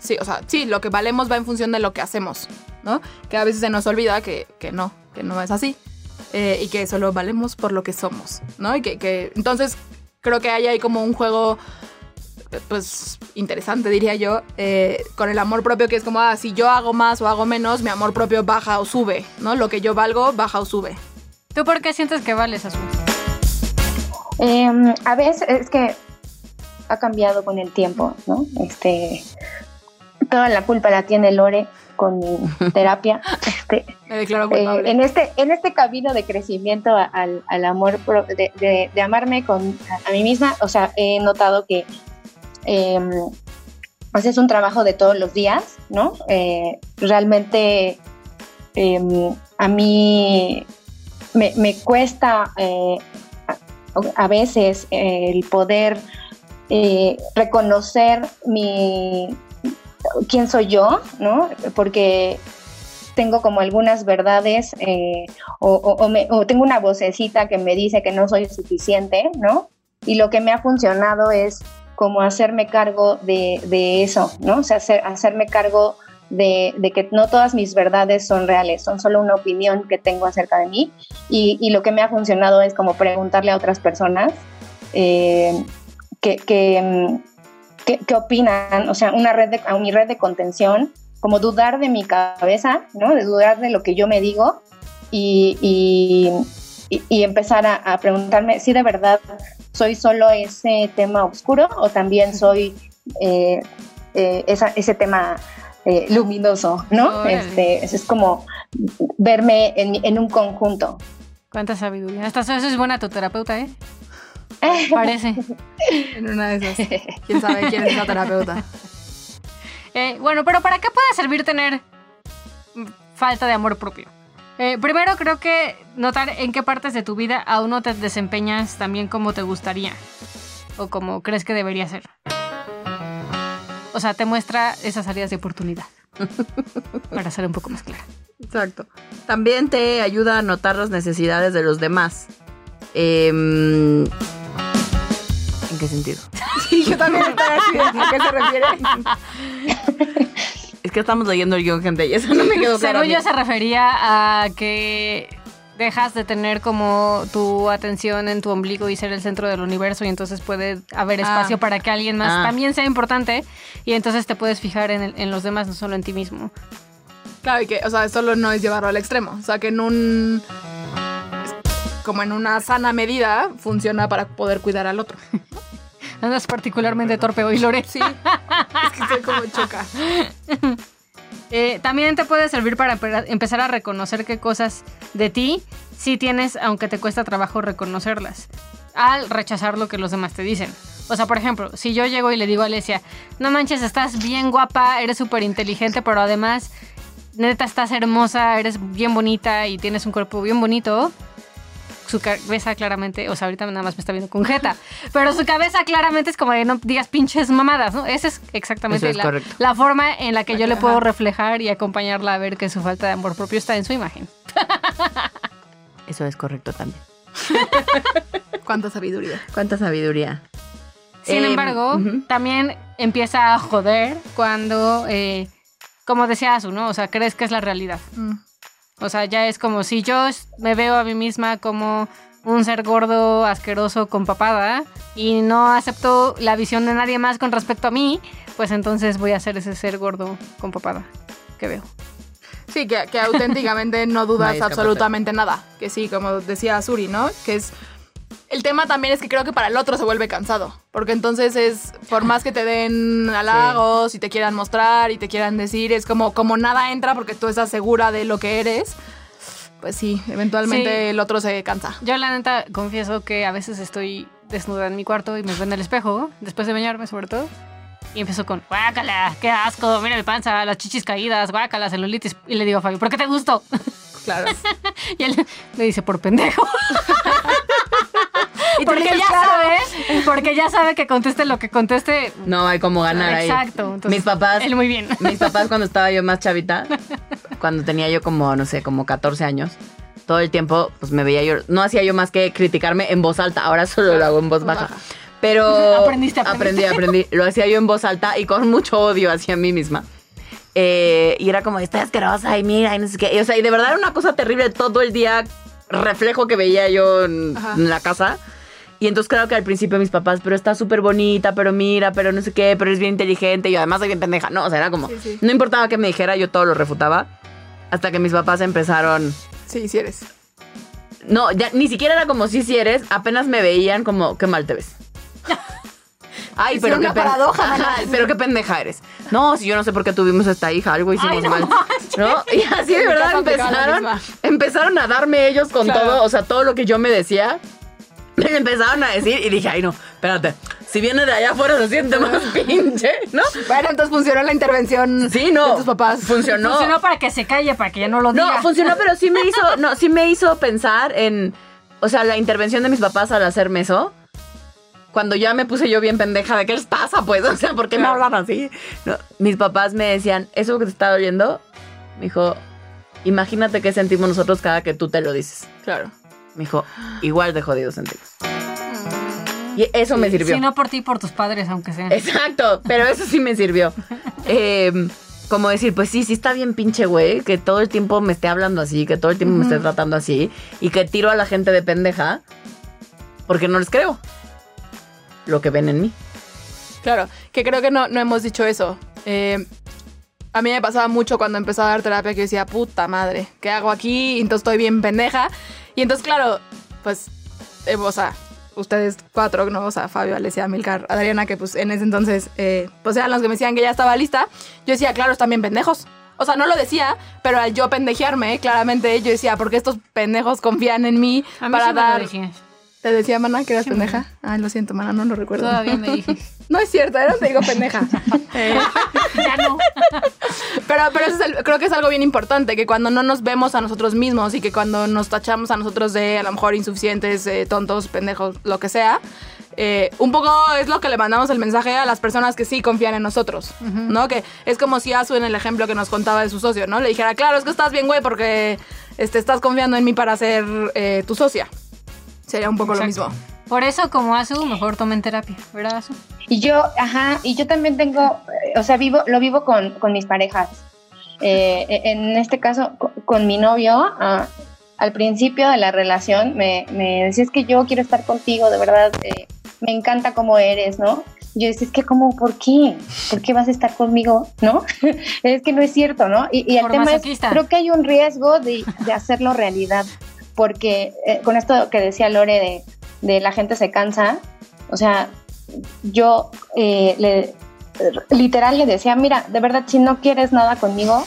Sí, o sea, sí, lo que valemos va en función de lo que hacemos, ¿no? Que a veces se nos olvida que, que no, que no es así. eh, y que solo valemos por lo que somos, ¿no? Y que, que entonces creo que hay ahí como un juego eh, pues interesante diría yo eh, con el amor propio que es como ah, si yo hago más o hago menos mi amor propio baja o sube no lo que yo valgo baja o sube ¿Tú por qué sientes que vales, Azul? Em, a veces es que ha cambiado con el tiempo, ¿no? Este, toda la culpa la tiene Lore con mi terapia. Este, me declaro eh, culpable en este en este camino de crecimiento a- al, al amor pro- de, de- de amarme con a, a mí misma o sea he notado que pues es un trabajo de todos los días no Eh, realmente em, a mí me, me cuesta eh, a, veces eh, el poder eh, reconocer mi quién soy yo no porque tengo como algunas verdades o, o- tengo una vocecita que me dice que no soy suficiente, ¿no? Y lo que me ha funcionado es como hacerme cargo de, de eso, ¿no? Hacer- hacerme cargo de, que no todas mis verdades son reales, son solo una opinión que tengo acerca de mí. Y, lo que me ha funcionado es como preguntarle a otras personas eh, que, que, mm, qué, qué opinan, o sea, una red de, a mi red de contención, como dudar de mi cabeza, ¿no? De dudar de lo que yo me digo y, y, empezar a, preguntarme si de verdad soy solo ese tema oscuro o también soy eh, eh, ese tema eh, luminoso, ¿no? Órale. Este, es como verme en, en un conjunto. Cuánta sabiduría. Hasta eso es buena tu terapeuta, ¿eh? Parece. en una de esas quién sabe quién es la terapeuta Eh, bueno, pero ¿para qué puede servir tener falta de amor propio? Eh, primero creo que notar en qué partes de tu vida aún no te desempeñas también como te gustaría o como crees que debería ser. O sea, te muestra esas áreas de oportunidad. Para ser un poco más clara. Exacto. También te ayuda a notar las necesidades de los demás. Em, ¿En qué sentido? sí yo también estaba así ¿a qué se refiere Es que estamos leyendo el guion, gente, y eso no me quedó claro. Según yo se refería a que dejas de tener como tu atención en tu ombligo y ser el centro del universo y entonces puede haber Ah. espacio para que alguien más Ah. también sea importante y entonces te puedes fijar en, el- en los demás, no solo en ti mismo. Claro, y que, o sea, solo no es llevarlo al extremo. O sea, que en un. Como en una sana medida, funciona para poder cuidar al otro. Andas particularmente torpe hoy, Lore. Sí. es que estoy como choca. Eh, también te puede servir para empe- empezar a reconocer qué cosas de ti sí tienes, aunque te cuesta trabajo reconocerlas, al rechazar lo que los demás te dicen. O sea, por ejemplo, si yo llego y le digo a Alesia, no manches, estás bien guapa, eres súper inteligente, pero además, neta, estás hermosa, eres bien bonita y tienes un cuerpo bien bonito. Su cabeza claramente, o sea, ahorita nada más me está viendo con jeta, pero su cabeza claramente es como de no digas pinches mamadas, ¿no? Esa es exactamente es la, forma en la que yo le puedo reflejar y acompañarla a ver que su falta de amor propio está en su imagen. Eso es correcto también. Cuánta sabiduría. Cuánta sabiduría. Sin Eh, embargo, también empieza a joder cuando, eh, como decía Azu, ¿no? O sea, crees que es la realidad. Mm. O sea, ya es como si yo me veo a mí misma como un ser gordo, asqueroso, con papada, y no acepto la visión de nadie más con respecto a mí, pues entonces voy a ser ese ser gordo con papada que veo. Sí, que, que auténticamente no dudas absolutamente nada. Que sí, como decía Suri, ¿no? Que es. El tema también es que creo que para el otro se vuelve cansado. Porque entonces es, por más que te den halagos y te quieran mostrar y te quieran decir, es como, como nada entra porque tú estás segura de lo que eres. Pues sí, eventualmente Sí. el otro se cansa. Yo la neta confieso que a veces estoy desnuda en mi cuarto y me veo en el espejo, después de bañarme sobre todo. Y empiezo con, guácala, qué asco, mira mi panza, las chichis caídas, guácala, celulitis. Y le digo a Fabio, ¿por qué te gusto? Claro. Y él me dice, por pendejo. Y porque ya "Claro". sabe, porque ya sabe que conteste lo que conteste. No hay como ganar ahí. Exacto. entonces, mis papás. Él muy bien. Mis papás cuando estaba yo más chavita, cuando tenía yo como, no sé, como 14 años, todo el tiempo pues me veía yo, no hacía yo más que criticarme en voz alta, ahora solo lo hago en voz baja. Pero Aprendiste, aprendiste. aprendí, aprendí, lo hacía yo en voz alta y con mucho odio hacia mí misma. Eh, y era como, está asquerosa y mira, y no sé qué. Y, o sea, y de verdad era una cosa terrible todo el día, reflejo que veía yo en, en la casa. Y entonces claro que al principio mis papás, pero está súper bonita, pero mira, pero no sé qué, pero es bien inteligente y además soy bien pendeja. No, o sea, era como, Sí, sí. no importaba que me dijera, yo todo lo refutaba. Hasta que mis papás empezaron, Sí, sí eres. no, ya ni siquiera era como si si eres, apenas me veían como, qué mal te ves. Ay, Es pero qué, una pen- paradoja, Ajá, pero qué pendeja eres. No, si yo no sé por qué tuvimos esta hija, algo hicimos Ay, no mal. manches. ¿No? Y así de verdad empezaron, empezaron a darme ellos con Claro. todo, o sea, todo lo que yo me decía. Me lo empezaron a decir y dije, ay no, espérate, si viene de allá afuera se siente más pinche, ¿no? Bueno, entonces funcionó la intervención Sí, no. de tus papás. Funcionó. Funcionó para que se calle, para que ya no lo diga. No, funcionó, pero sí me hizo, no, sí me hizo pensar en, o sea, la intervención de mis papás al hacerme eso. Cuando ya me puse yo bien pendeja de qué les pasa, pues, o sea, ¿por qué me hablan así? No, mis papás me decían, ¿eso que te está doliendo? Me dijo, imagínate qué sentimos nosotros cada que tú te lo dices. Claro. Me dijo, igual de jodido sentimos. Y eso me sirvió. Si no por ti, por tus padres, aunque sea. Exacto, pero eso sí me sirvió. Eh, como decir, pues sí, sí está bien pinche güey, que todo el tiempo me esté hablando así, que todo el tiempo me esté tratando así, y que tiro a la gente de pendeja, porque no les creo lo que ven en mí. Claro, que creo que no, no hemos dicho eso. Eh, a mí me pasaba mucho cuando empezaba a dar terapia que yo decía, puta madre, ¿qué hago aquí? Entonces estoy bien pendeja. Y entonces, claro, pues, eh, o sea, ustedes cuatro, ¿no? O sea, Fabio, Alesia, Milcar, Adriana, que pues en ese entonces, eh, pues eran los que me decían que ya estaba lista. Yo decía, claro, están bien pendejos. O sea, no lo decía, pero al yo pendejearme, claramente yo decía, porque estos pendejos confían en mí A mí para sí me dar... decías. ¿Te decía, mana, que eras pendeja? Ay, lo siento, mana, no lo recuerdo. Todavía me dije. No es cierto, era te digo pendeja. Eh, ya no. pero pero eso es el- creo que es algo bien importante, que cuando no nos vemos a nosotros mismos y que cuando nos tachamos a nosotros de a lo mejor insuficientes, eh, tontos, pendejos, lo que sea, eh, un poco es lo que le mandamos el mensaje a las personas que sí confían en nosotros, ¿no? Que es como si Azu en el ejemplo que nos contaba de su socio, ¿no? Le dijera, claro, es que estás bien, güey, porque este, estás confiando en mí para ser tu socia. Sería un poco lo mismo. Por eso, como Azu, mejor tomen terapia, ¿verdad, Azu? Y yo, ajá, y yo también tengo, eh, o sea, vivo, lo vivo con, con mis parejas. Eh, en este caso, co- con, mi novio, ah, al principio de la relación me, me decía, es que yo quiero estar contigo, de verdad, eh, me encanta cómo eres, ¿no? Yo decía, es que, ¿cómo, por qué? ¿Por qué vas a estar conmigo? ¿No? es que no es cierto, ¿no? Y, y el Por tema es, creo que hay un riesgo de, de hacerlo realidad, porque eh, con esto que decía Lore de, de la gente se cansa, o sea, yo eh, le, literal le decía, mira, de verdad, si no quieres nada conmigo,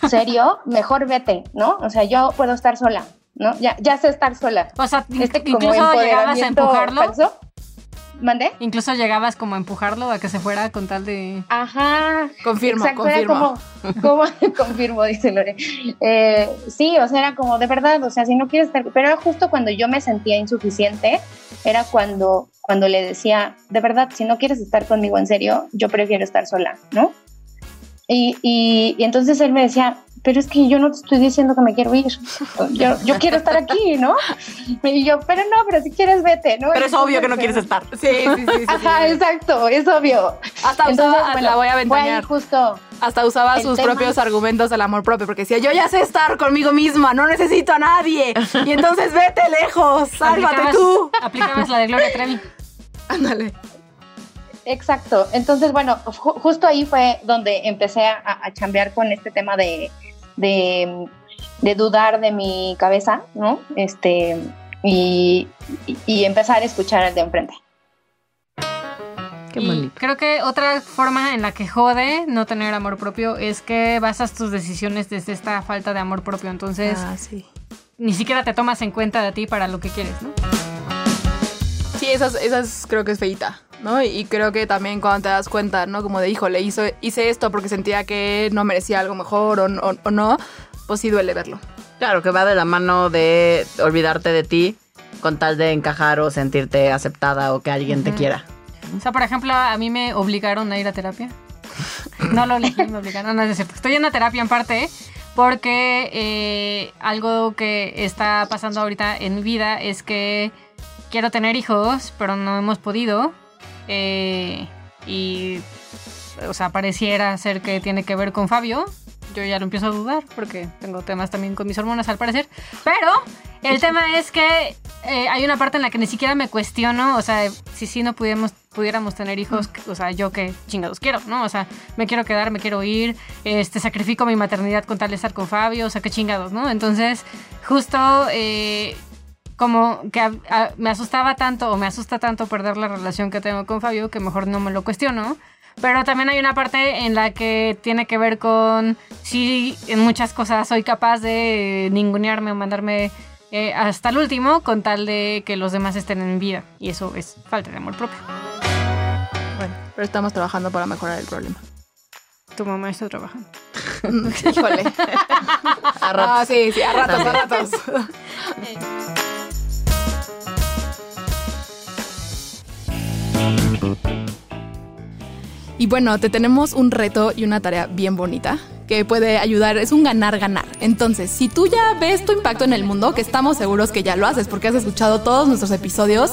serio, mejor vete, ¿no? O sea, yo puedo estar sola, ¿no? Ya, ya sé estar sola. O sea, Este como incluso llegabas a empujarlo. falso. ¿Mandé? Incluso llegabas como a empujarlo a que se fuera con tal de. Ajá. Confirmo, Exacto, era confirmo. como, como confirmo, dice Lore. Eh, sí, o sea, era como de verdad, o sea, si no quieres estar, pero era justo cuando yo me sentía insuficiente, era cuando, cuando le decía, de verdad, si no quieres estar conmigo en serio, yo prefiero estar sola, ¿no? Y, y, y entonces él me decía, pero es que yo no te estoy diciendo que me quiero ir, yo, yo quiero estar aquí, ¿no? Y yo, pero no, pero si quieres vete, ¿no? Pero es obvio que no Entonces, quieres estar. Sí, sí, sí. sí, Ajá, sí. exacto, es obvio. Hasta usaba, la voy a ventanear. justo. Hasta usaba sus tema- propios argumentos del amor propio, porque decía, yo ya sé estar conmigo misma, no necesito a nadie. Y entonces vete lejos, sálvate aplicabas- tú. Aplicabas la de Gloria Trevi. Ándale. Exacto. Entonces, bueno, ju- justo ahí fue donde empecé a, a chambear con este tema de, de, de dudar de mi cabeza, ¿no? Este, y, empezar a escuchar al de enfrente. Qué Y bonito. Creo que otra forma en la que jode no tener amor propio es que basas tus decisiones desde esta falta de amor propio. Entonces, Ah, sí. ni siquiera te tomas en cuenta de ti para lo que quieres, ¿no? Sí, esas, esas creo que es feita, ¿no? Y creo que también cuando te das cuenta, ¿no? Como de, híjole, hizo, hice esto porque sentía que no merecía algo mejor o, o- o no, pues sí duele verlo. Claro, que va de la mano de olvidarte de ti con tal de encajar o sentirte aceptada o que alguien te quiera. O sea, por ejemplo, a mí me obligaron a ir a terapia. No lo elegí, me obligaron. No, no es cierto. Estoy en la terapia en parte porque eh, algo que está pasando ahorita en mi vida es que quiero tener hijos, pero no hemos podido. Eh, y, o sea, pareciera ser que tiene que ver con Fabio. Yo ya lo empiezo a dudar porque tengo temas también con mis hormonas al parecer. Pero el tema es que eh, hay una parte en la que ni siquiera me cuestiono, o sea, si sí no pudiéramos, pudiéramos tener hijos, o sea, yo qué chingados quiero, ¿no? O sea, me quiero quedar, me quiero ir, este, sacrifico mi maternidad con tal de estar con Fabio, o sea, qué chingados, ¿no? Entonces, justo eh, como que a- a- me asustaba tanto o me asusta tanto perder la relación que tengo con Fabio que mejor no me lo cuestiono. Pero también hay una parte en la que tiene que ver con si en muchas cosas soy capaz de ningunearme o mandarme eh, hasta el último con tal de que los demás estén en vida. Y eso es falta de amor propio. Bueno, pero estamos trabajando para mejorar el problema. Tu mamá está trabajando. Híjole. A ratos. Ah, sí, sí, a ratos, a ratos. Y bueno, te tenemos un reto y una tarea bien bonita que puede ayudar, es un ganar-ganar. Entonces, si tú ya ves tu impacto en el mundo, que estamos seguros que ya lo haces porque has escuchado todos nuestros episodios,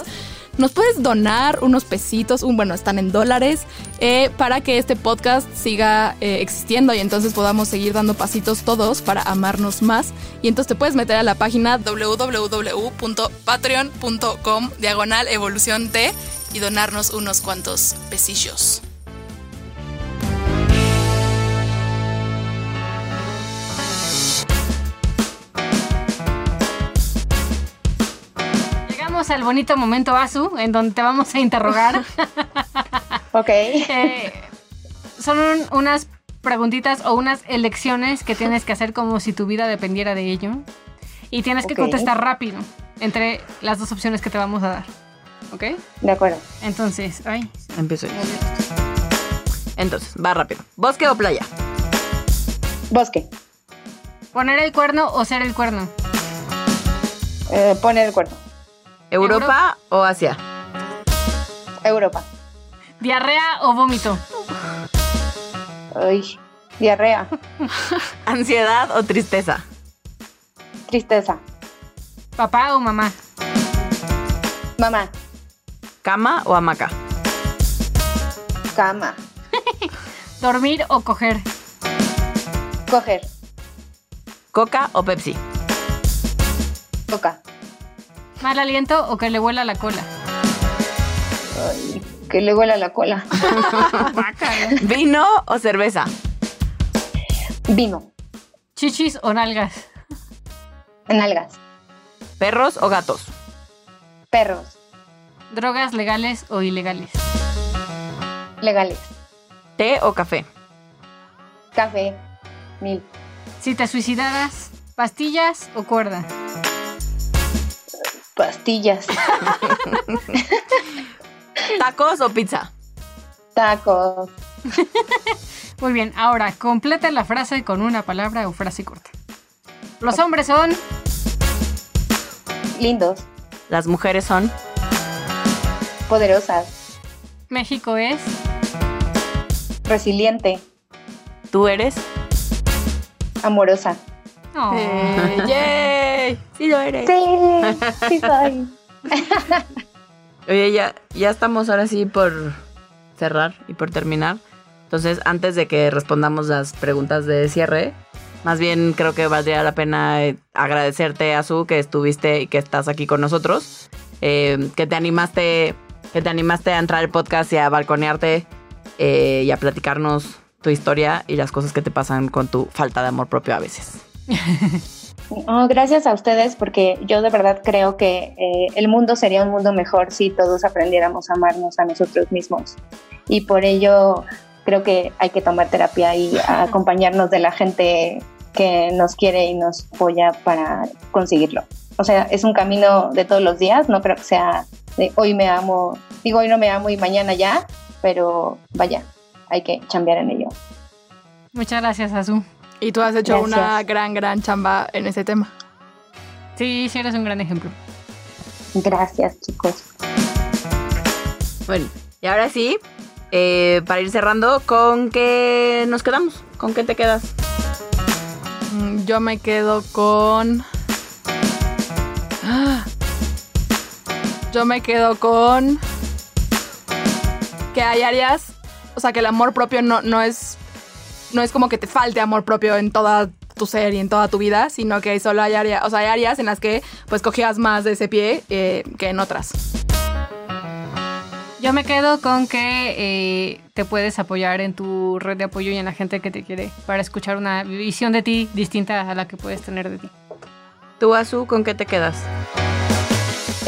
nos puedes donar unos pesitos, un, bueno, están en dólares, eh, para que este podcast siga eh, existiendo y entonces podamos seguir dando pasitos todos para amarnos más. Y entonces te puedes meter a la página www.patreon.com diagonal evolución T y donarnos unos cuantos pesillos. Llegamos al bonito momento Azu, en donde te vamos a interrogar. Ok. Eh, son un- unas preguntitas o unas elecciones que tienes que hacer como si tu vida dependiera de ello. Y tienes que contestar rápido entre las dos opciones que te vamos a dar. ¿Ok? De acuerdo. Entonces, ay, Empiezo yo. Entonces, va rápido. ¿Bosque o playa? Bosque. poner el cuerno o ser el cuerno. Eh, pone el cuerno. ¿Europa o Asia? Europa. Diarrea o vómito. Ay, diarrea. ¿Ansiedad o tristeza? Tristeza. Papá o mamá. Mamá. ¿Cama o hamaca? Cama. Dormir o coger. Coger. ¿Coca o Pepsi? Coca. Mal aliento o que le huela la cola. Ay, que le huela la cola. ¿Vino o cerveza? Vino. Chichis o nalgas. Nalgas. ¿Perros o gatos? Perros. Drogas legales o ilegales. Legales. ¿Té o café? Café. Mil. Si te suicidaras, pastillas o cuerda. Pastillas. ¿Tacos o pizza? Tacos. Muy bien, ahora completa la frase con una palabra o frase corta. Los hombres son Lindos. Las mujeres son Poderosas. México es Resiliente. ¿Tú eres? Amorosa. Oh, Eh, ¡Yay! Sí, lo eres. Sí. Sí soy. Oye, ya, ya estamos ahora sí por cerrar y por terminar. Entonces, antes de que respondamos las preguntas de cierre, más bien creo que valdría la pena eh, agradecerte, Azu, que estuviste y que estás aquí con nosotros. Eh, que te animaste, que te animaste a entrar al podcast y a balconearte eh, y a platicarnos tu historia y las cosas que te pasan con tu falta de amor propio a veces. Oh, gracias a ustedes porque yo de verdad creo que eh, el mundo sería un mundo mejor si todos aprendiéramos a amarnos a nosotros mismos. Y por ello creo que hay que tomar terapia y acompañarnos de la gente que nos quiere y nos apoya para conseguirlo. O sea, es un camino de todos los días, no creo que sea de hoy me amo, digo hoy no me amo y mañana ya, pero vaya, hay que chambear en ello. Muchas gracias, Azu. Y tú has hecho Gracias. una gran, gran chamba en ese tema. Sí, sí eres un gran ejemplo. Gracias, chicos. Bueno, y ahora sí, eh, para ir cerrando, ¿con qué nos quedamos? ¿Con qué te quedas? Mm, Yo me quedo con. Yo me quedo con. Que hay áreas. O sea, que el amor propio no, no es. No es como que te falte amor propio en toda tu ser y en toda tu vida, sino que solo hay áreas. O sea, hay áreas en las que pues cogías más de ese pie eh, que en otras. Yo me quedo con que eh, te puedes apoyar en tu red de apoyo y en la gente que te quiere para escuchar una visión de ti distinta a la que puedes tener de ti. Tú, Azu, ¿con qué te quedas?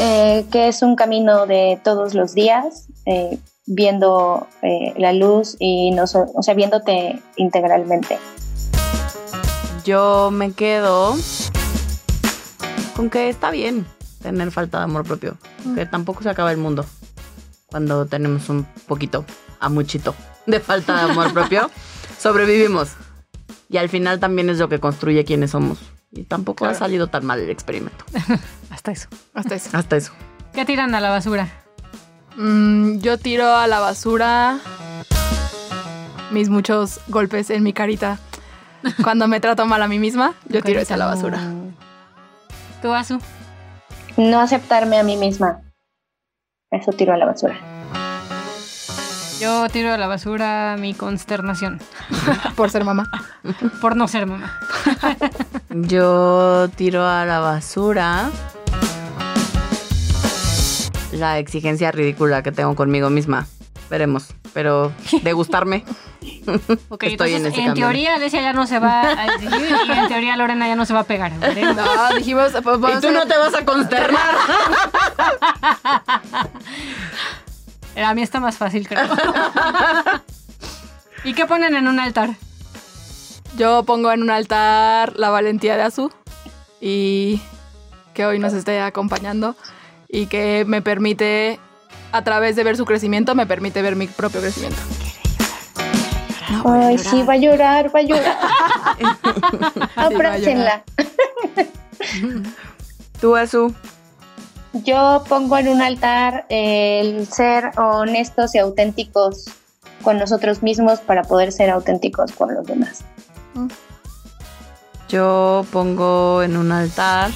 Eh, que es un camino de todos los días, eh, viendo eh, la luz y no so- o sea, viéndote integralmente. Yo me quedo con que está bien tener falta de amor propio. Que tampoco se acaba el mundo cuando tenemos un poquito, a muchito, de falta de amor propio. Sobrevivimos. Y al final también es lo que construye quiénes somos. Y tampoco ha salido tan mal el experimento. Hasta eso. Hasta eso. Hasta eso. ¿Qué tiran a la basura? Mm, yo tiro a la basura mis muchos golpes en mi carita. Cuando me trato mal a mí misma, yo tiro eso a la basura. ¿Tú, Azu? No aceptarme a mí misma. Eso tiro a la basura. Yo tiro a la basura mi consternación Por ser mamá. por no ser mamá. Yo tiro a la basura la exigencia ridícula que tengo conmigo misma. Veremos. Pero de gustarme. Ok, Estoy en entonces, ese en, teoría Alesia ya no se va a exigir y en teoría Lorena ya no se va a pegar. No, dijimos. pues, Y tú a- no te vas a consternar. A mí está más fácil, creo. ¿Y qué ponen en un altar? Yo pongo en un altar la valentía de Azu y que hoy nos esté acompañando y que me permite, a través de ver su crecimiento, me permite ver mi propio crecimiento. Ay, sí, va a llorar, va a llorar. a Abrácenla. Tú, Azu. Yo pongo en un altar el ser honestos y auténticos con nosotros mismos para poder ser auténticos con los demás. Yo pongo en un altar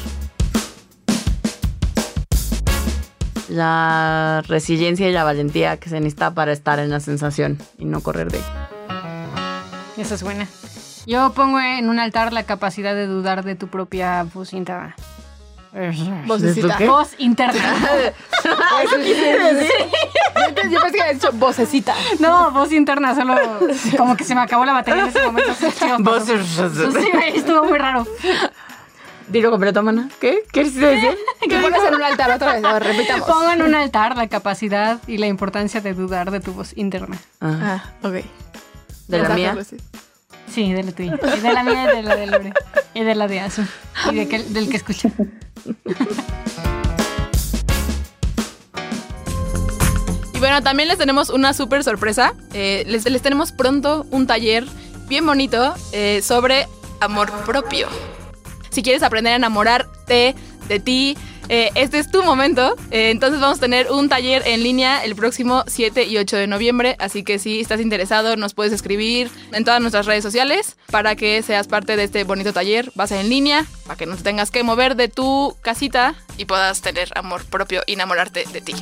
la resiliencia y la valentía que se necesita para estar en la sensación y no correr de ella. Esa es buena. Yo pongo en un altar la capacidad de dudar de tu propia voz interna. Vocecita. Voz interna. Yo pensé que habías dicho vocecita. No, voz interna, solo como que se me acabó la batería en ese momento. Voz- Sí, estuvo muy raro. Dilo completo, mana. ¿Qué? ¿Qué quieres decir? ¿Qué pones en un altar otra vez? A ver, repitamos. Pongo en un altar la capacidad y la importancia de dudar de tu voz interna. Ah, Ah, ok. ¿De la mía? Sí, de la tuya. Y de la mía y de la de Lore. Y de la de Azu. Y de que- del que escucha. Y bueno, también les tenemos una súper sorpresa. Eh, les, les tenemos pronto un taller bien bonito eh, sobre amor propio. Si quieres aprender a enamorarte de ti, eh, este es tu momento. Eh, entonces vamos a tener un taller en línea el próximo 7 y 8 de noviembre. Así que si estás interesado, nos puedes escribir en todas nuestras redes sociales para que seas parte de este bonito taller. Va a ser en línea para que no te tengas que mover de tu casita y puedas tener amor propio y enamorarte de ti.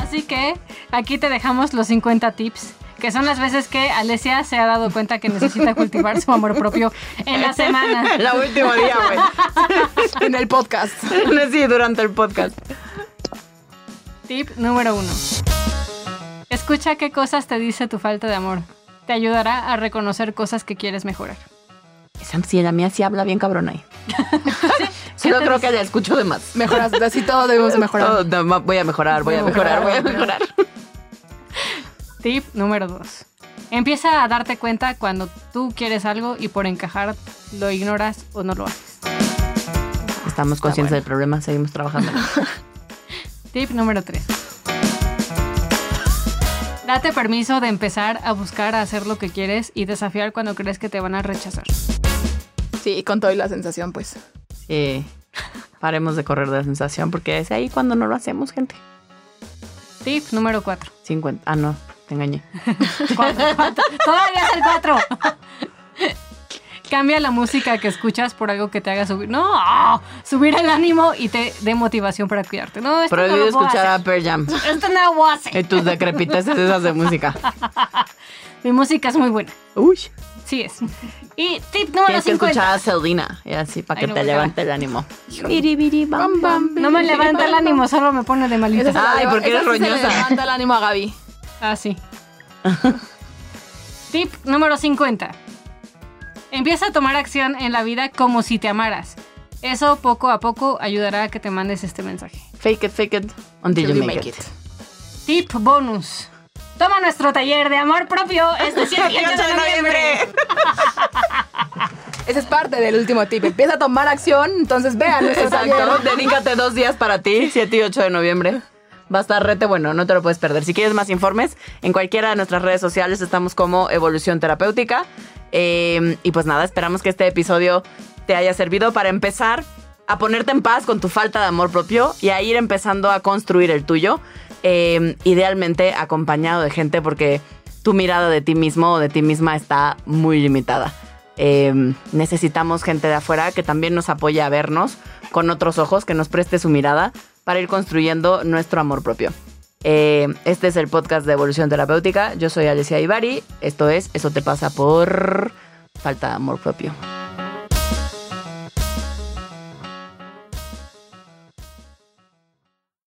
Así que aquí te dejamos los 50 tips que son las veces que Alesia se ha dado cuenta que necesita cultivar su amor propio en la semana. La última día, güey. En el podcast. sí, durante el podcast. Tip número uno. Escucha qué cosas te dice tu falta de amor. Te ayudará a reconocer cosas que quieres mejorar. Esa sí, la mía sí habla bien cabrón ahí. Solo te creo dice? que la escucho de más. Mejoras, así todo debemos de mejorar. Oh, no, voy a mejorar, voy a Voy a mejorar, voy a mejorar, mejorar. Tip número dos. Empieza a darte cuenta cuando tú quieres algo y por encajar lo ignoras o no lo haces. Estamos conscientes del problema, seguimos trabajando. Tip número 3. Date permiso de empezar a buscar a hacer lo que quieres y desafiar cuando crees que te van a rechazar. Sí, con todo y la sensación, pues. Sí. Paremos de correr de la sensación porque es ahí cuando no lo hacemos, gente. Tip número 4. 50. Ah, no, te engañé. Todavía es el 4. Cambia la música que escuchas por algo que te haga subir. No, subir el ánimo y te dé motivación para cuidarte. No, esto Prohibido no lo escuchar a. Pearl Jam. Esto no lo hacer. Y tus decrepiteces esas de música. Mi música es muy buena. Uy. Sí es. Y tip número Tienes que 50. escuchar a Selena. Y así, para Ay, que no, te levante el ánimo. Biribiri, bam, bam. No me levanta el ánimo, solo me pone de malita. Ay, porque eres roñosa. levanta el ánimo a Gaby. Ah, sí. Tip número 50. Empieza a tomar acción en la vida como si te amaras. Eso poco a poco ayudará a que te mandes este mensaje. Fake it, fake it. Until you make, it. Tip bonus. Toma nuestro taller de amor propio este 7 y 8 de noviembre. Ese es parte del último tip. Empieza a tomar acción, entonces vean nuestro Exacto. taller. Dedícate dos días para ti, 7 y 8 de noviembre. Va a estar rete bueno, no te lo puedes perder. Si quieres más informes, en cualquiera de nuestras redes sociales estamos como Evolución Terapéutica. Eh, y pues nada, esperamos que este episodio te haya servido para empezar a ponerte en paz con tu falta de amor propio y a ir empezando a construir el tuyo. Eh, idealmente acompañado de gente porque tu mirada de ti mismo o de ti misma está muy limitada. Eh, necesitamos gente de afuera que también nos apoye a vernos con otros ojos, que nos preste su mirada para ir construyendo nuestro amor propio. Eh, este es el podcast de Evolución Terapéutica. Yo soy Alicia Ibarri. Esto es Eso te pasa por falta de amor propio.